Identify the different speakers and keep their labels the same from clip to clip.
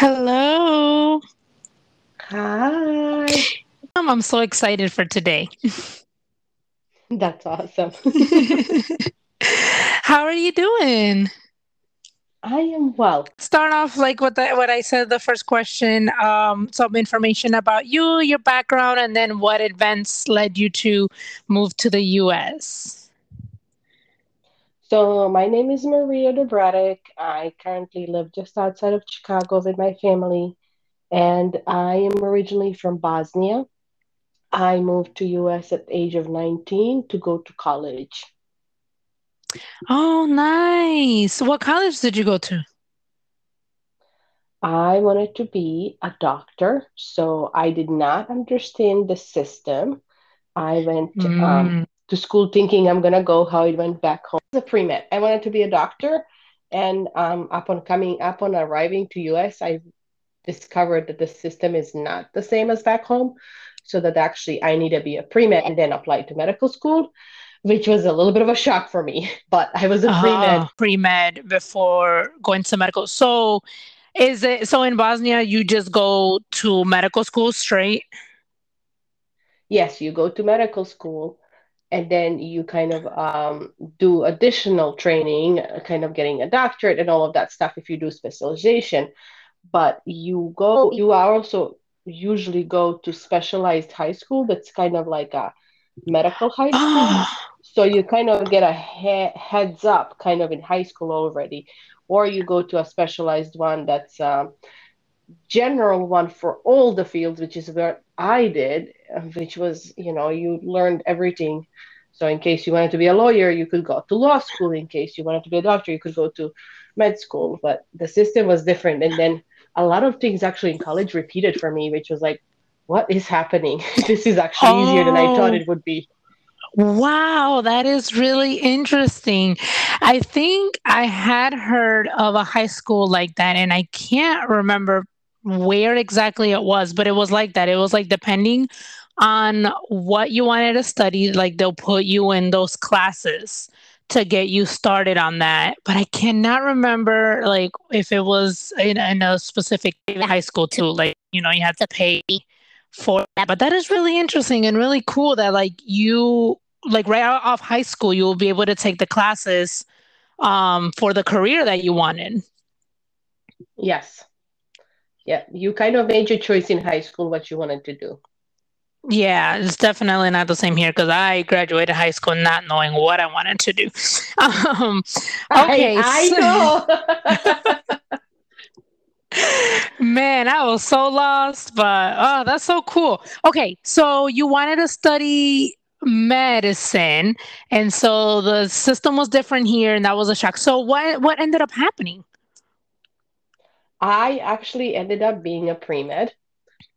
Speaker 1: Hello.
Speaker 2: Hi.
Speaker 1: I'm so excited for today.
Speaker 2: That's awesome.
Speaker 1: How are you doing?
Speaker 2: I am well.
Speaker 1: Start off like what the, what I said the first question, um, some information about you, your background, and then what events led you to move to the US.
Speaker 2: So, my name is Marija Dobratic. I currently live just outside of Chicago with my family, and I am originally from Bosnia. I moved to US at the age of 19 to go to college.
Speaker 1: Oh, nice. What college did you go to?
Speaker 2: I wanted to be a doctor, so I did not understand the system. I went um,
Speaker 1: Mm.
Speaker 2: To school thinking I'm gonna go how it went back home as a pre-med. I wanted to be a doctor, and um, upon coming upon arriving to US, I discovered that the system is not the same as back home. So that actually I need to be a pre-med and then apply to medical school, which was a little bit of a shock for me. But I was a pre-med.
Speaker 1: Oh, pre-med before going to medical. So is it so in Bosnia you just go to medical school straight?
Speaker 2: Yes, you go to medical school and then you kind of um, do additional training, kind of getting a doctorate and all of that stuff if you do specialization. But you go, you are also usually go to specialized high school that's kind of like a medical high school.
Speaker 1: Oh,
Speaker 2: So you kind of get a he heads up kind of in high school already, or you go to a specialized one that's um, general one for all the fields, which is where I did, uh, which was, you know, you learned everything. So in case you wanted to be a lawyer, you could go to law school. In case you wanted to be a doctor, you could go to med school. But the system was different. And then a lot of things actually in college repeated for me, which was like, what is happening? This is actually easier than I thought
Speaker 1: oh,
Speaker 2: it would be.
Speaker 1: wow, that is really interesting. I think I had heard of a high school like that, and I can't remember where exactly it was, but it was like that. It was like depending on what you wanted to study, like they'll put you in those classes to get you started on that. But I cannot remember like if it was in, in a specific high school too. Like, you know, you had to pay for that. But that is really interesting and really cool that like you like right out of high school you will be able to take the classes um for the career that you wanted.
Speaker 2: Yes. Yeah. You kind of made your choice in high school what you wanted to do.
Speaker 1: Yeah, it's definitely not the same here because I graduated high school not knowing what I wanted to do. Um, okay,
Speaker 2: I
Speaker 1: so,
Speaker 2: know.
Speaker 1: man, I was so lost, but oh, that's so cool. Okay, so you wanted to study medicine, and so the system was different here, and that was a shock. So what what ended up happening?
Speaker 2: I actually ended up being a pre-med.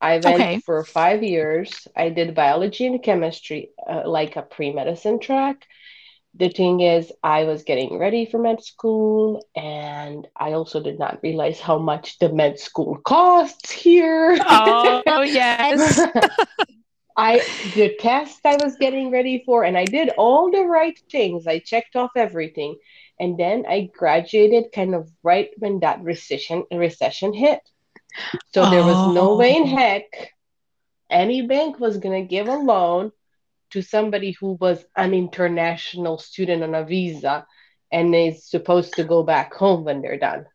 Speaker 2: I went
Speaker 1: Okay.
Speaker 2: for five years. I did biology and chemistry, uh, like a pre-medicine track. The thing is, I was getting ready for med school, and I also did not realize how much the med school costs here.
Speaker 1: Oh, yes.
Speaker 2: I the test I was getting ready for, and I did all the right things. I checked off everything, and then I graduated kind of right when that recession recession hit. So there was no way in
Speaker 1: Oh.
Speaker 2: heck any bank was gonna give a loan to somebody who was an international student on a visa and is supposed to go back home when they're done.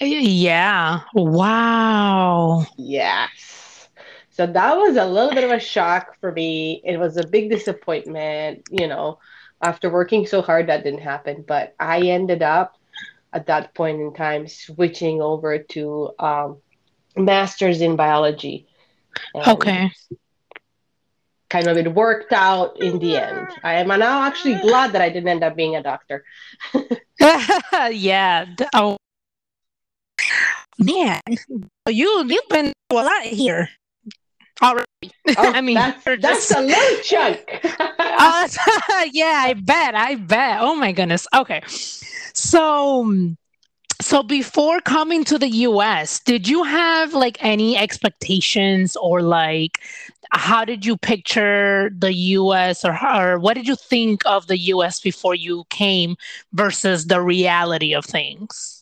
Speaker 1: Yeah. Wow.
Speaker 2: Yes. So that was a little bit of a shock for me. It was a big disappointment, you know, after working so hard, that didn't happen. But I ended up at that point in time switching over to um, master's in biology.
Speaker 1: Okay.
Speaker 2: kind of it worked out in the end. I am now actually glad that I didn't end up being a doctor.
Speaker 1: Yeah. Oh, man. You you've been a lot here
Speaker 2: Oh,
Speaker 1: I mean,
Speaker 2: that's that's
Speaker 1: just
Speaker 2: a little chunk.
Speaker 1: uh, yeah, I bet. I bet. Oh my goodness. Okay. So so before coming to the US, did you have like any expectations or like how did you picture the US or, or what did you think of the US before you came versus the reality of things?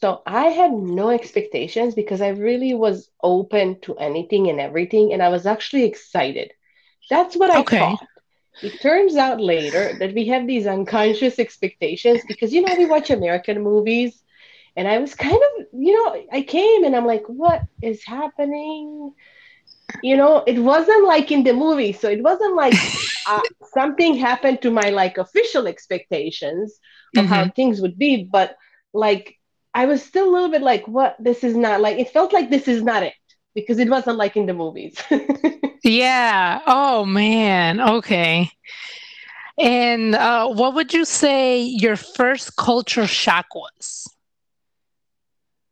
Speaker 2: So I had no expectations because I really was open to anything and everything, and I was actually excited. That's what I
Speaker 1: Okay.
Speaker 2: thought. It turns out later that we have these unconscious expectations because, you know, we watch American movies, and I was kind of, you know, I came and I'm like, what is happening? You know, it wasn't like in the movie. So it wasn't like uh, something happened to my like official expectations of how
Speaker 1: hmm
Speaker 2: things would be, but like I was still a little bit like, what? This is not like, it felt like this is not it because it wasn't like in the movies.
Speaker 1: Yeah. Oh man. Okay. And uh, what would you say your first culture shock was?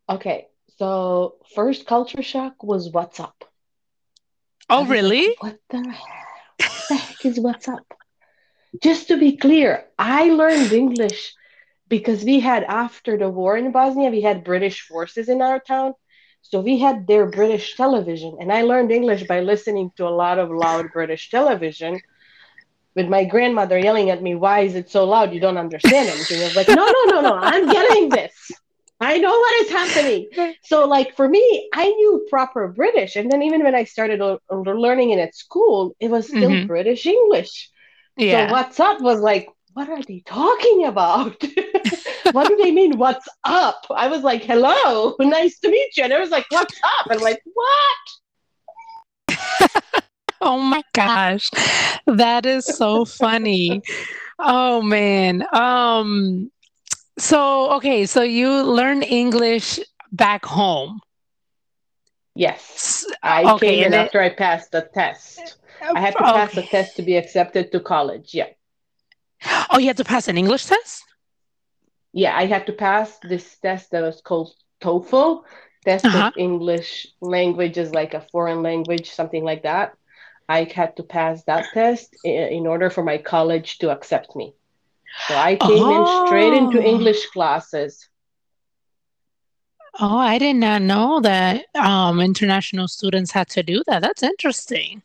Speaker 2: Okay, so first culture shock was what's up.
Speaker 1: Oh,
Speaker 2: was like,
Speaker 1: really?
Speaker 2: what the what the heck is what's up? Just to be clear, I learned English because we had after the war in Bosnia, we had British forces in our town. So we had their British television, and I learned English by listening to a lot of loud British television with my grandmother yelling at me, Why is it so loud? You don't understand anything. I was like, No, no, no, no, I'm getting this. I know what is happening. So, like, for me, I knew proper British. And then, even when I started l- learning it at school, it was still
Speaker 1: hmm
Speaker 2: British English. So,
Speaker 1: Yeah.
Speaker 2: what's up was like, What are they talking about? what do they mean, what's up? I was like, Hello, nice to meet you. And it was like, What's up? And I'm like, What?
Speaker 1: Oh my gosh. That is so funny. Oh man. Um, so okay, so you learn English back home.
Speaker 2: Yes. I came
Speaker 1: Okay,
Speaker 2: in
Speaker 1: and it,
Speaker 2: after I passed the test. I had to pass the test to be accepted to college. Yeah.
Speaker 1: Oh, you had to pass an English test?
Speaker 2: Yeah, I had to pass this test that was called TOEFL, test
Speaker 1: Uh-huh.
Speaker 2: of English language is like a foreign language, something like that. I had to pass that test in order for my college to accept me. So I came in straight into
Speaker 1: Oh,
Speaker 2: English classes.
Speaker 1: oh, I did not know that um international students had to do that. That's interesting.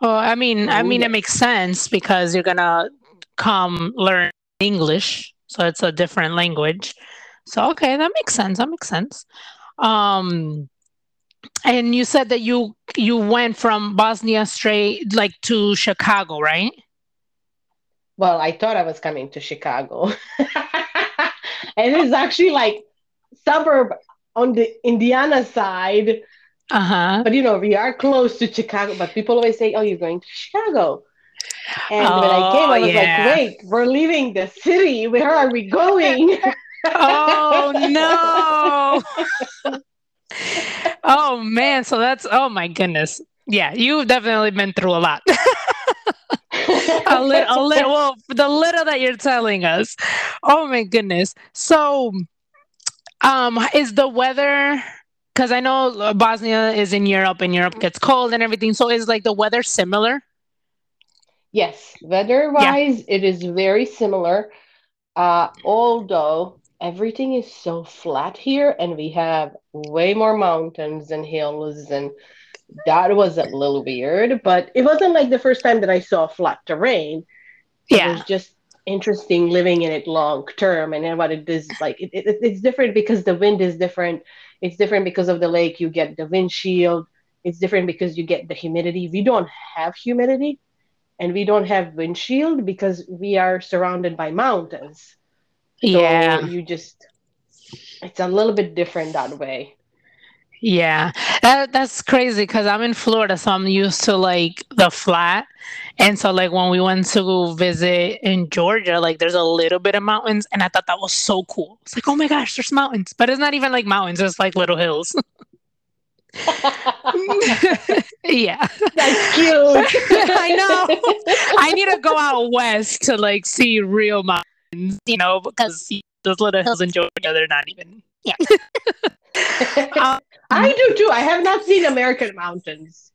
Speaker 1: Well, I mean, I
Speaker 2: Oh,
Speaker 1: mean it makes sense because you're gonna come learn English, so it's a different language. So okay, that makes sense. That makes sense. Um, and you said that you you went from Bosnia straight like to Chicago, right?
Speaker 2: Well, I thought I was coming to Chicago. And it's actually like suburb on the Indiana side,
Speaker 1: Uh-huh.
Speaker 2: but you know, we are close to Chicago, but people always say, "Oh, you're going to Chicago." And when I came,
Speaker 1: Oh,
Speaker 2: I was like,
Speaker 1: yeah.
Speaker 2: wait, we're leaving the city. Where are we going?
Speaker 1: Oh no. Oh man, so that's oh my goodness. Yeah, you've definitely been through a lot. a little, a little, well, the little that you're telling us. Oh my goodness. So, um, is the weather? Because I know Bosnia is in Europe, and Europe gets cold and everything. So, is like the weather similar?
Speaker 2: Yes,
Speaker 1: Yeah.
Speaker 2: weather-wise, it is very similar. Uh, although everything is so flat here, and we have way more mountains and hills, and that was a little weird. But it wasn't like the first time that I saw flat terrain. It was
Speaker 1: Yeah.
Speaker 2: just interesting living in it long term, and then what it is like. It, it, it's different because the wind is different. It's different because of the lake. You get the wind chill. It's different because you get the humidity. We don't have humidity and we don't have wind chill because we are surrounded by mountains. So
Speaker 1: Yeah.
Speaker 2: you just, it's a little bit different that way.
Speaker 1: Yeah, that that's crazy because I'm in Florida, so I'm used to like the flat. And so like when we went to go visit in Georgia, like there's a little bit of mountains, and I thought that was so cool. It's like, oh my gosh, there's mountains, but it's not even like mountains, it's like little hills. Yeah.
Speaker 2: That's cute.
Speaker 1: I know. I need to go out west to like see real mountains, you know, because those little hills in Georgia, they're not even. Yeah. Um,
Speaker 2: I do too. I have not seen American mountains.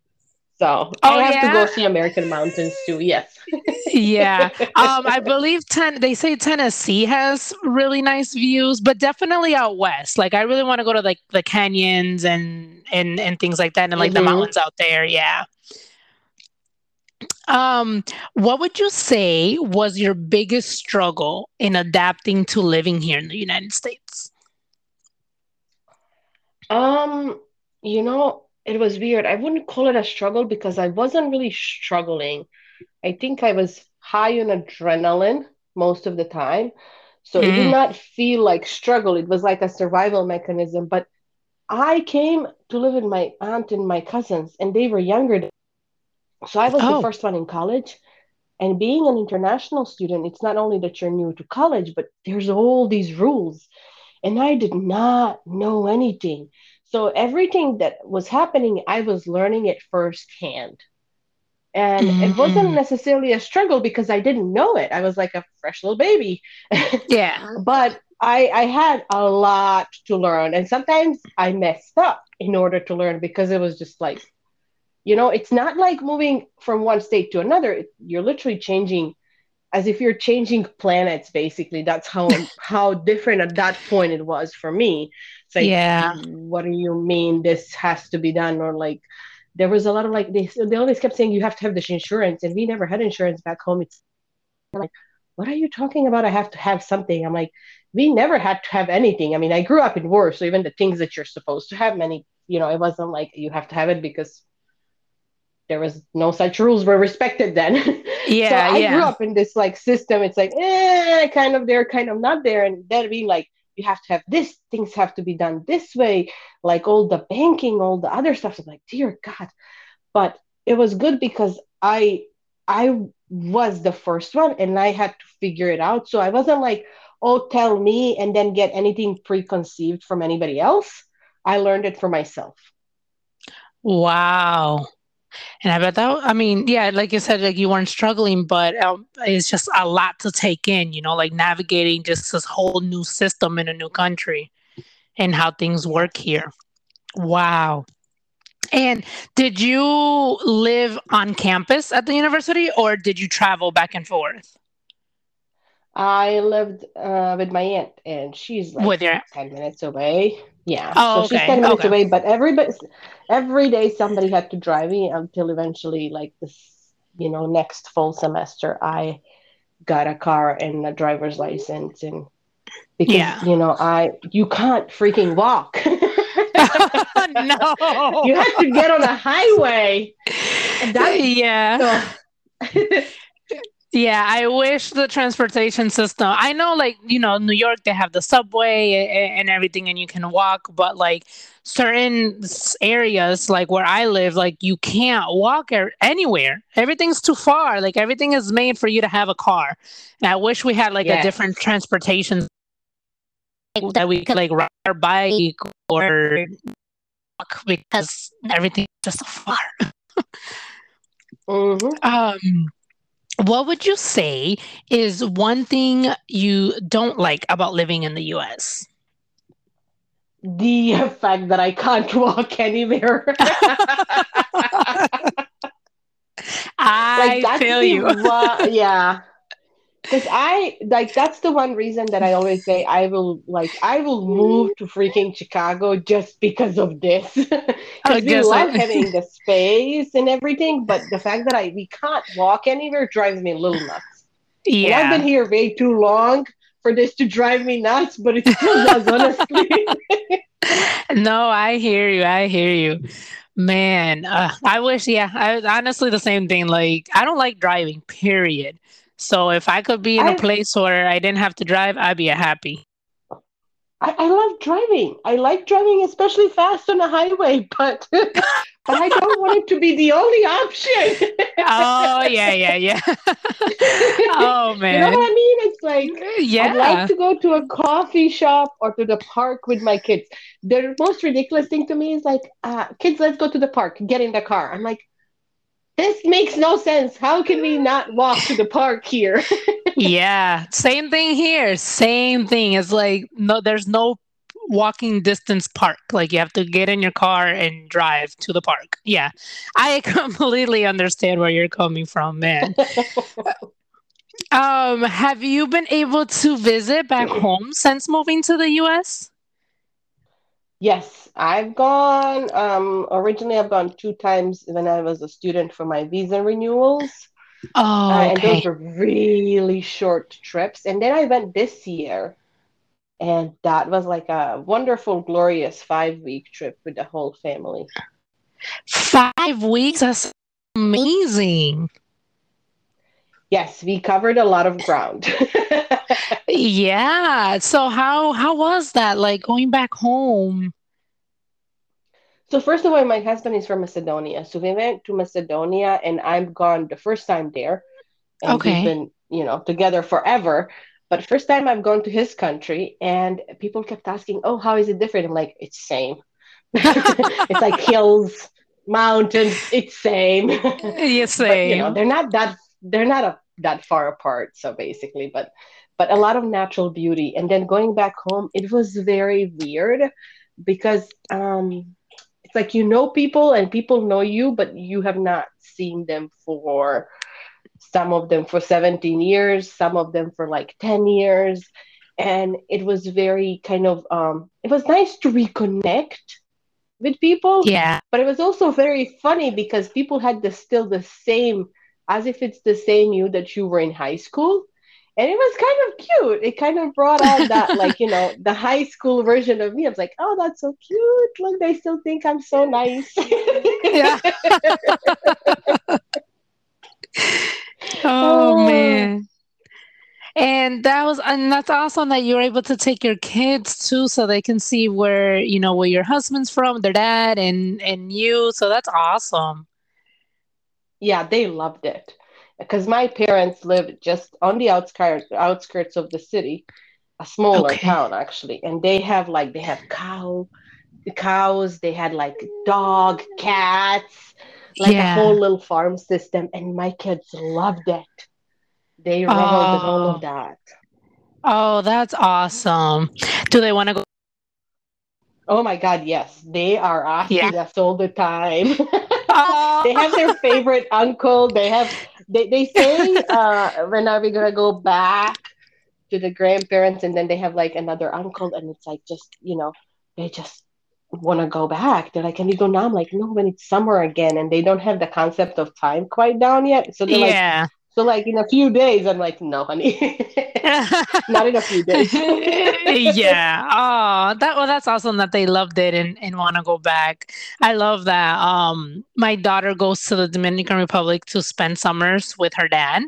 Speaker 2: So I
Speaker 1: oh
Speaker 2: have to go see American mountains too. Yes.
Speaker 1: Yeah. Um, I believe ten they say Tennessee has really nice views, but definitely out west. Like I really want to go to like the canyons and and and things like that and like the
Speaker 2: hmm
Speaker 1: mountains out there. Yeah. Um, what would you say was your biggest struggle in adapting to living here in the United States?
Speaker 2: Um, you know, it was weird. I wouldn't call it a struggle because I wasn't really struggling. I think I was high on adrenaline most of the time. So it did
Speaker 1: Mm.
Speaker 2: not feel like struggle. It was like a survival mechanism. But I came to live with my aunt and my cousins, and they were younger. Than- So I was the
Speaker 1: Oh.
Speaker 2: first one in college. And being an international student, it's not only that you're new to college, but there's all these rules. And I did not know anything. So everything that was happening, I was learning it firsthand. And it wasn't
Speaker 1: Mm.
Speaker 2: necessarily a struggle because I didn't know it. I was like a fresh little baby.
Speaker 1: Yeah.
Speaker 2: but I, I had a lot to learn. And sometimes I messed up in order to learn because it was just like, you know, it's not like moving from one state to another. It, you're literally changing as if you're changing planets, basically. That's how how different at that point it was for me. It's like,
Speaker 1: Yeah.
Speaker 2: what do you mean this has to be done? Or like there was a lot of like they they always kept saying you have to have this insurance, and we never had insurance back home. It's like, what are you talking about? I have to have something. I'm like, we never had to have anything. I mean, I grew up in war, so even the things that you're supposed to have, many, you know, it wasn't like you have to have it because there was no such rules were respected then. so
Speaker 1: Yeah.
Speaker 2: I grew up in this like system. It's like, eh, kind of there, kind of not there. And then being like, you have to have this, things have to be done this way, like all the banking, all the other stuff. I'm like, dear God. But it was good because I I was the first one and I had to figure it out. So I wasn't like, oh, tell me and then get anything preconceived from anybody else. I learned it for myself.
Speaker 1: Wow. And I bet that, I mean, yeah, like you said, like you weren't struggling, but um, it's just a lot to take in, you know, like navigating just this whole new system in a new country and how things work here. Wow. And did you live on campus at the university or did you travel back and forth
Speaker 2: I lived uh, with my aunt, and she's like
Speaker 1: with your?
Speaker 2: 10 minutes away. Yeah, so
Speaker 1: Oh,
Speaker 2: she's
Speaker 1: okay.
Speaker 2: 10 minutes
Speaker 1: Okay.
Speaker 2: away, but everybody, every day somebody had to drive me until eventually, like this, you know, next fall semester, I got a car and a driver's license. And because,
Speaker 1: Yeah.
Speaker 2: you know, I, you can't freaking walk.
Speaker 1: no.
Speaker 2: You have to get on a highway. And that's
Speaker 1: Yeah.
Speaker 2: so.
Speaker 1: Yeah, I wish the transportation system. I know, like, you know, New York, they have the subway a- and everything, and you can walk, but like certain areas, like where I live, like you can't walk er- anywhere. Everything's too far. Like, everything is made for you to have a car. And I wish we had like a different transportation like, that we could like ride our bike or walk because everything's just so far.
Speaker 2: hmm
Speaker 1: Um, what would you say is one thing you don't like about living in the US?
Speaker 2: The fact that I can't walk anywhere.
Speaker 1: I
Speaker 2: that's
Speaker 1: feel you.
Speaker 2: yeah. Because I like that's the one reason that I always say I will like I will move to freaking Chicago just because of this. Because we love
Speaker 1: like,
Speaker 2: having the space and everything, but the fact that I we can't walk anywhere drives me a little nuts. And I've been here way too long for this to drive me nuts, but it still does, honestly.
Speaker 1: No, I hear you. I hear you. Man, uh, I wish, yeah, I honestly the same thing. Like, I don't like driving, period. So if I could be in a
Speaker 2: I
Speaker 1: place where I didn't have to drive, I'd be happy.
Speaker 2: I, I love driving. I like driving, especially fast on the highway, but but I don't want it to be the only option.
Speaker 1: Oh, yeah, yeah, yeah. Oh, man.
Speaker 2: You know what I mean? It's like I'd like to go to a coffee shop or to the park with my kids. The most ridiculous thing to me is like, uh, kids, let's go to the park, get in the car. I'm like, this makes no sense. How can we not walk to the park here?
Speaker 1: Yeah, same thing here. Same thing. It's like no, there's no walking distance park. Like you have to get in your car and drive to the park. Yeah, I completely understand where you're coming from, man. Um, have you been able to visit back home since moving to the US?
Speaker 2: Yes, I've gone. Um, originally, I've gone two times when I was a student for my visa renewals. Uh,
Speaker 1: Oh,
Speaker 2: and those were really short trips. And then I went this year And that was like a wonderful, glorious five week trip with the whole family.
Speaker 1: Five weeks? That's amazing.
Speaker 2: Yes, we covered a lot of ground.
Speaker 1: yeah. So how how was that like going back home?
Speaker 2: So first of all, my husband is from Macedonia. So we went to Macedonia and I'm gone the first time there. And
Speaker 1: Okay.
Speaker 2: we've been, you know, together forever. But first time I've gone to his country and people kept asking, Oh, how is it different? I'm like, it's same. it's like hills, mountains, it's same.
Speaker 1: Yeah,
Speaker 2: but you know,
Speaker 1: same.
Speaker 2: they're not that they're not a, that far apart. So basically, but but a lot of natural beauty. And then going back home, it was very weird because um it's like you know people and people know you, but you have not seen them for some of them for 17 years, some of them for like 10 years. And it was very kind of um it was nice to reconnect with people,
Speaker 1: Yeah.
Speaker 2: but it was also very funny because people had the still the same as if it's the same you that you were in high school. And it was kind of cute. It kind of brought out that, like, you know, the high school version of me. I was like, oh, that's so cute. Look, they still think I'm so nice.
Speaker 1: Yeah. Oh
Speaker 2: Oh,
Speaker 1: man. And that was and that's awesome that you're able to take your kids too so they can see where, you know, where your husband's from, their dad and and you. So that's awesome.
Speaker 2: Yeah, they loved it. Because my parents lived just on the outskirts outskirts of the city, a smaller
Speaker 1: Okay.
Speaker 2: town actually, and they have like they have cow cows, they had like dog, cats, like a whole little farm system, and my kids loved it. They reveled in all of
Speaker 1: Oh.
Speaker 2: that.
Speaker 1: Oh, that's awesome. Do they want to go?
Speaker 2: Oh my God, yes, they are
Speaker 1: Yeah.
Speaker 2: asking us all the time. They have their favorite uncle. They have they, they say uh when are we gonna go back to the grandparents and then they have like another uncle and it's like just you know they just want to go back. They're like, can we go now? I'm like, no, when it's summer again, and they don't have the concept of time quite down yet. So they're like,
Speaker 1: Yeah.
Speaker 2: So like in a few days, I'm like, no, honey, not in a few days.
Speaker 1: yeah. Oh, that well, that's awesome that they loved it and, and want to go back. I love that. Um, my daughter goes to the Dominican Republic to spend summers with her dad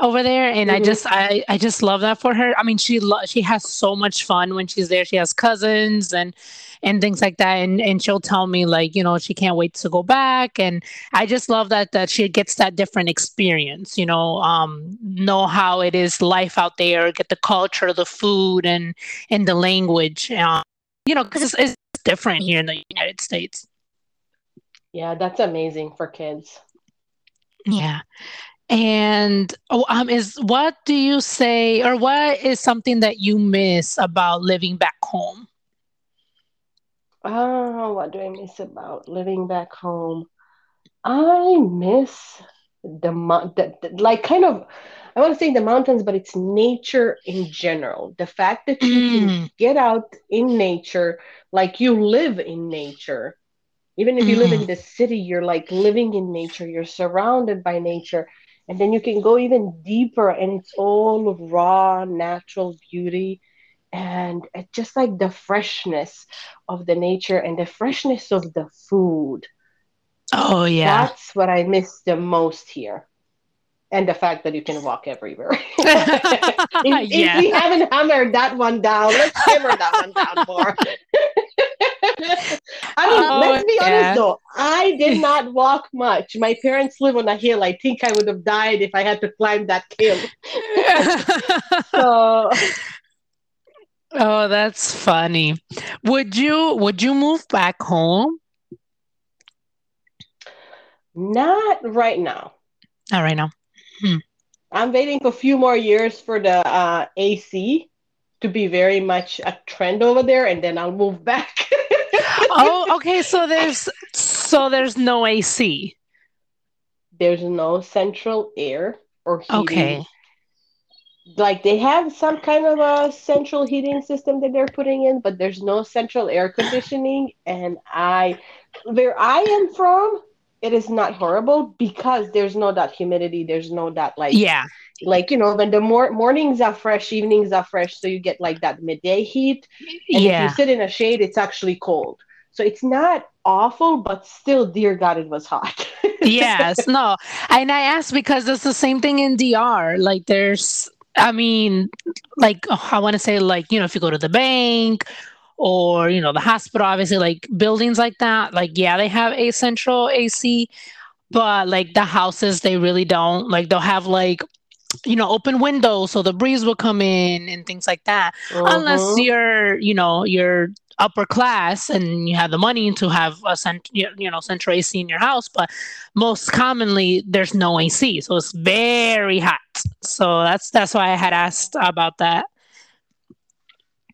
Speaker 1: over there, and I
Speaker 2: hmm
Speaker 1: just I I just love that for her. I mean, she lo- she has so much fun when she's there. She has cousins and and things like that, and and she'll tell me like you know she can't wait to go back, and I just love that that she gets that different experience. You know, um, know how it is life out there, get the culture, the food, and and the language. Um, you know, because it's, it's different here in the United States.
Speaker 2: Yeah, that's amazing for kids.
Speaker 1: Yeah. And oh, um, is what do you say, or what is something that you miss about living back home?
Speaker 2: Oh, what do I miss about living back home? I miss the, the, the like kind of I want to say the mountains, but it's nature in general. The fact that you can
Speaker 1: Mm,
Speaker 2: get out in nature, like you live in nature. Even if you live
Speaker 1: mm.
Speaker 2: in the city, you're like living in nature. You're surrounded by nature. And then you can go even deeper and it's all raw, natural beauty. And just like the freshness of the nature and the freshness of the food.
Speaker 1: Oh yeah.
Speaker 2: That's what I miss the most here. And the fact that you can walk everywhere. if, if we haven't hammered that one down, let's hammer that one down more. I mean,
Speaker 1: Oh
Speaker 2: let's be honest though. I did not walk much. My parents live on a hill. I think I would have died if I had to climb that hill. So,
Speaker 1: Oh, that's funny. Would you would you move back home?
Speaker 2: not right now.
Speaker 1: Not right now. Hmm.
Speaker 2: I'm waiting for a few more years for the uh, AC to be very much a trend over there, and then I'll move back.
Speaker 1: Oh, okay. So there's so there's no AC.
Speaker 2: There's no central air or heating.
Speaker 1: Okay.
Speaker 2: Like they have some kind of a central heating system that they're putting in, but there's no central air conditioning. And I, where I am from, it is not horrible because there's no that humidity. There's no that like
Speaker 1: Yeah.
Speaker 2: like you know when the mor- mornings are fresh evenings are fresh so you get like that midday heat and
Speaker 1: yeah
Speaker 2: if you sit in a shade it's actually cold so it's not awful but still dear god it was hot
Speaker 1: yes no and i asked because it's the same thing in dr like there's i mean like i want to say like you know if you go to the bank or you know the hospital obviously like buildings like that like yeah they have a central ac but like the houses they really don't like they'll have like you know open windows so the breeze will come in and things like that unless
Speaker 2: Mhm.
Speaker 1: you're you know you're upper class and you have the money to have a cent- you know central AC in your house but most commonly there's no AC so it's very hot so that's that's why I had asked about that.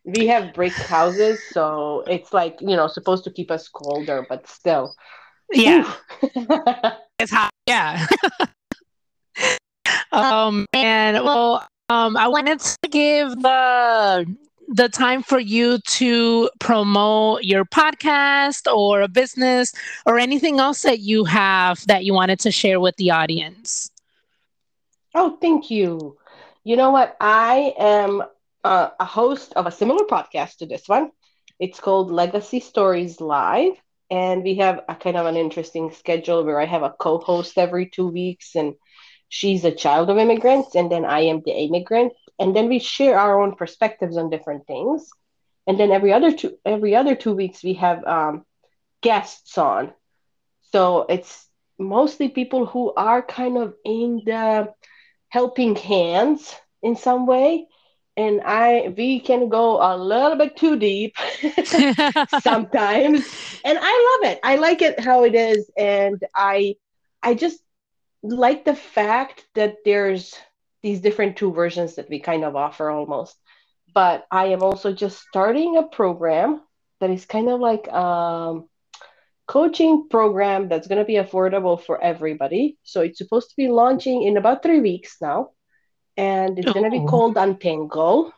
Speaker 2: We have brick houses so it's like you know supposed to keep us colder but still.
Speaker 1: Yeah. It's hot. Yeah. Um and well um i wanted to give the the time for you to promote your podcast or a business or anything else that you have that you wanted to share with the audience
Speaker 2: oh thank you. You know what? I am a host of a similar podcast to this one. It's called legacy stories live and we have a kind of an interesting schedule where i have a co-host every two weeks and she's a child of immigrants and then i am the immigrant and then we share our own perspectives on different things. And then every other two every other two weeks we have um, guests on. So it's mostly people who are kind of in the helping hands in some way. And i we can go a little bit too deep sometimes. And i love it. I like it how it is. And i i just like the fact that there's these different two versions that we kind of offer almost. But i am also just starting a program that is kind of like um coaching program that's going to be affordable for everybody. So it's supposed to be launching in about three weeks now and it's going to be
Speaker 1: Oh.
Speaker 2: called untangle.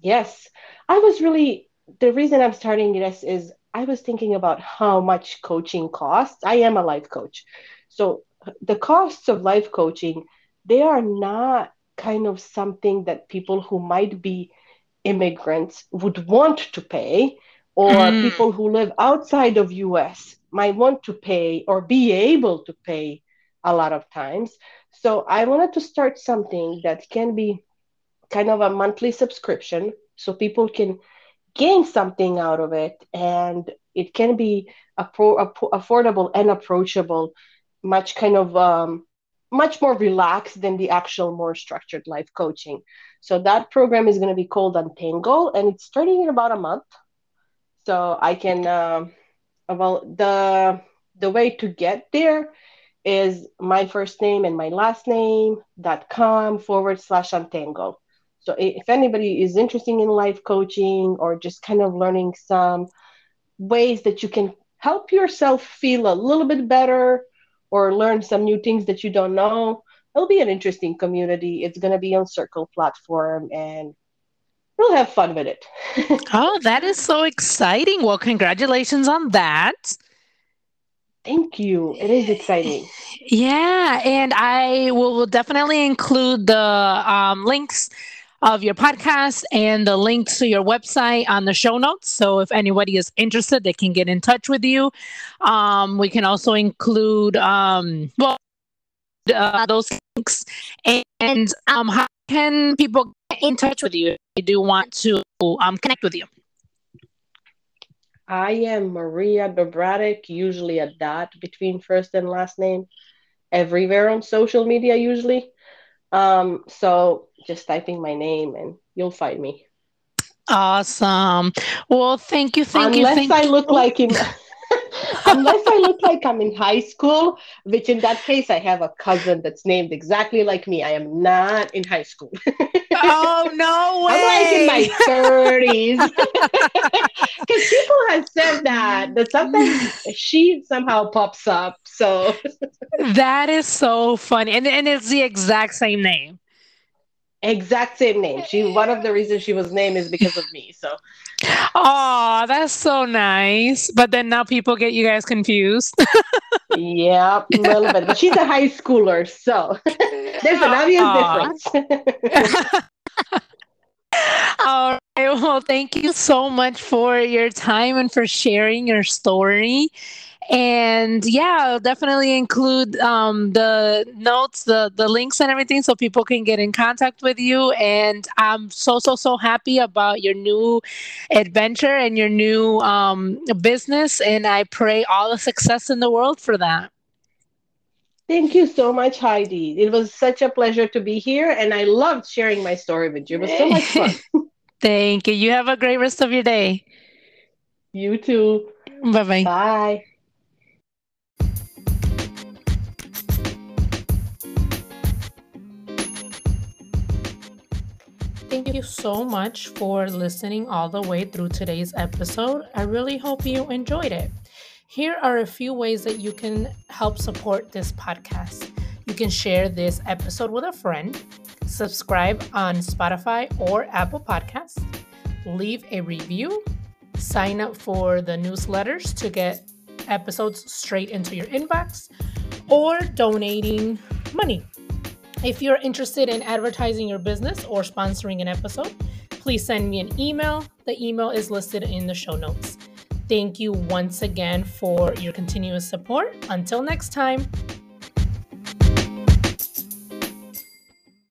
Speaker 2: Yes. I was really the reason i'm starting this is i was thinking about how much coaching costs. I am a life coach. So the costs of life coaching they are not kind of something that people who might be immigrants would want to pay or
Speaker 1: Mm.
Speaker 2: people who live outside of us might want to pay or be able to pay a lot of times. So i wanted to start something that can be kind of a monthly subscription so people can gain something out of it. And it can be affordable and approachable much kind of um, much more relaxed than the actual more structured life coaching. So that program is going to be called untangle and it's starting in about a month. So i can um, well the the way to get there is my first name and my last name dot com forward slash untangle so if anybody is interested in life coaching or just kind of learning some ways that you can help yourself feel a little bit better or learn some new things that you don't know, it'll be an interesting community. It's going to be on Circle platform and we'll have fun with it.
Speaker 1: oh that is so exciting well congratulations on that
Speaker 2: Thank you. It is exciting.
Speaker 1: Yeah, and I will definitely include the um, links of your podcast and the link to your website on the show notes. So if anybody is interested, they can get in touch with you. Um, we can also include um, well uh, those links and um, how can people in touch with you if they do want to um, connect with you?
Speaker 2: I am Marija Dobratic, usually a dot between first and last name, everywhere on social media, usually. Um, so just typing my name and you'll find me.
Speaker 1: Awesome. Well, thank you, thank
Speaker 2: unless
Speaker 1: you, thank
Speaker 2: I look like in unless I look like I'm in high school, which in that case I have a cousin that's named exactly like me. I am not in high school.
Speaker 1: Oh no way!
Speaker 2: I'm like in my thirties. Because people have said that that sometimes she somehow pops up. So
Speaker 1: That is so funny. And, and it's the exact same name.
Speaker 2: exact same name. She one of the reasons she was named is because of me. So
Speaker 1: Oh, that's so nice. But then now people get you guys confused.
Speaker 2: yeah, a little bit. But she's a high schooler, so there's an obvious difference.
Speaker 1: All right. Well, thank you so much for your time and for sharing your story. And yeah, I'll definitely include um, the notes, the the links, and everything, so people can get in contact with you. And I'm so so so happy about your new adventure and your new um, business. And I pray all the success in the world for that.
Speaker 2: Thank you so much, Heidy. It was such a pleasure to be here, and I loved sharing my story with you. It was so much fun.
Speaker 1: Thank you. You have a great rest of your day.
Speaker 2: You too.
Speaker 1: Bye-bye.
Speaker 2: Bye.
Speaker 1: Thank you so much for listening all the way through today's episode. I really hope you enjoyed it. Here are a few ways that you can help support this podcast. You can share this episode with a friend, subscribe on Spotify or Apple Podcasts, leave a review, sign up for the newsletters to get episodes straight into your inbox, or donating money. If you're interested in advertising your business or sponsoring an episode, please send me an email. The email is listed in the show notes. Thank you once again for your continuous support. Until next time.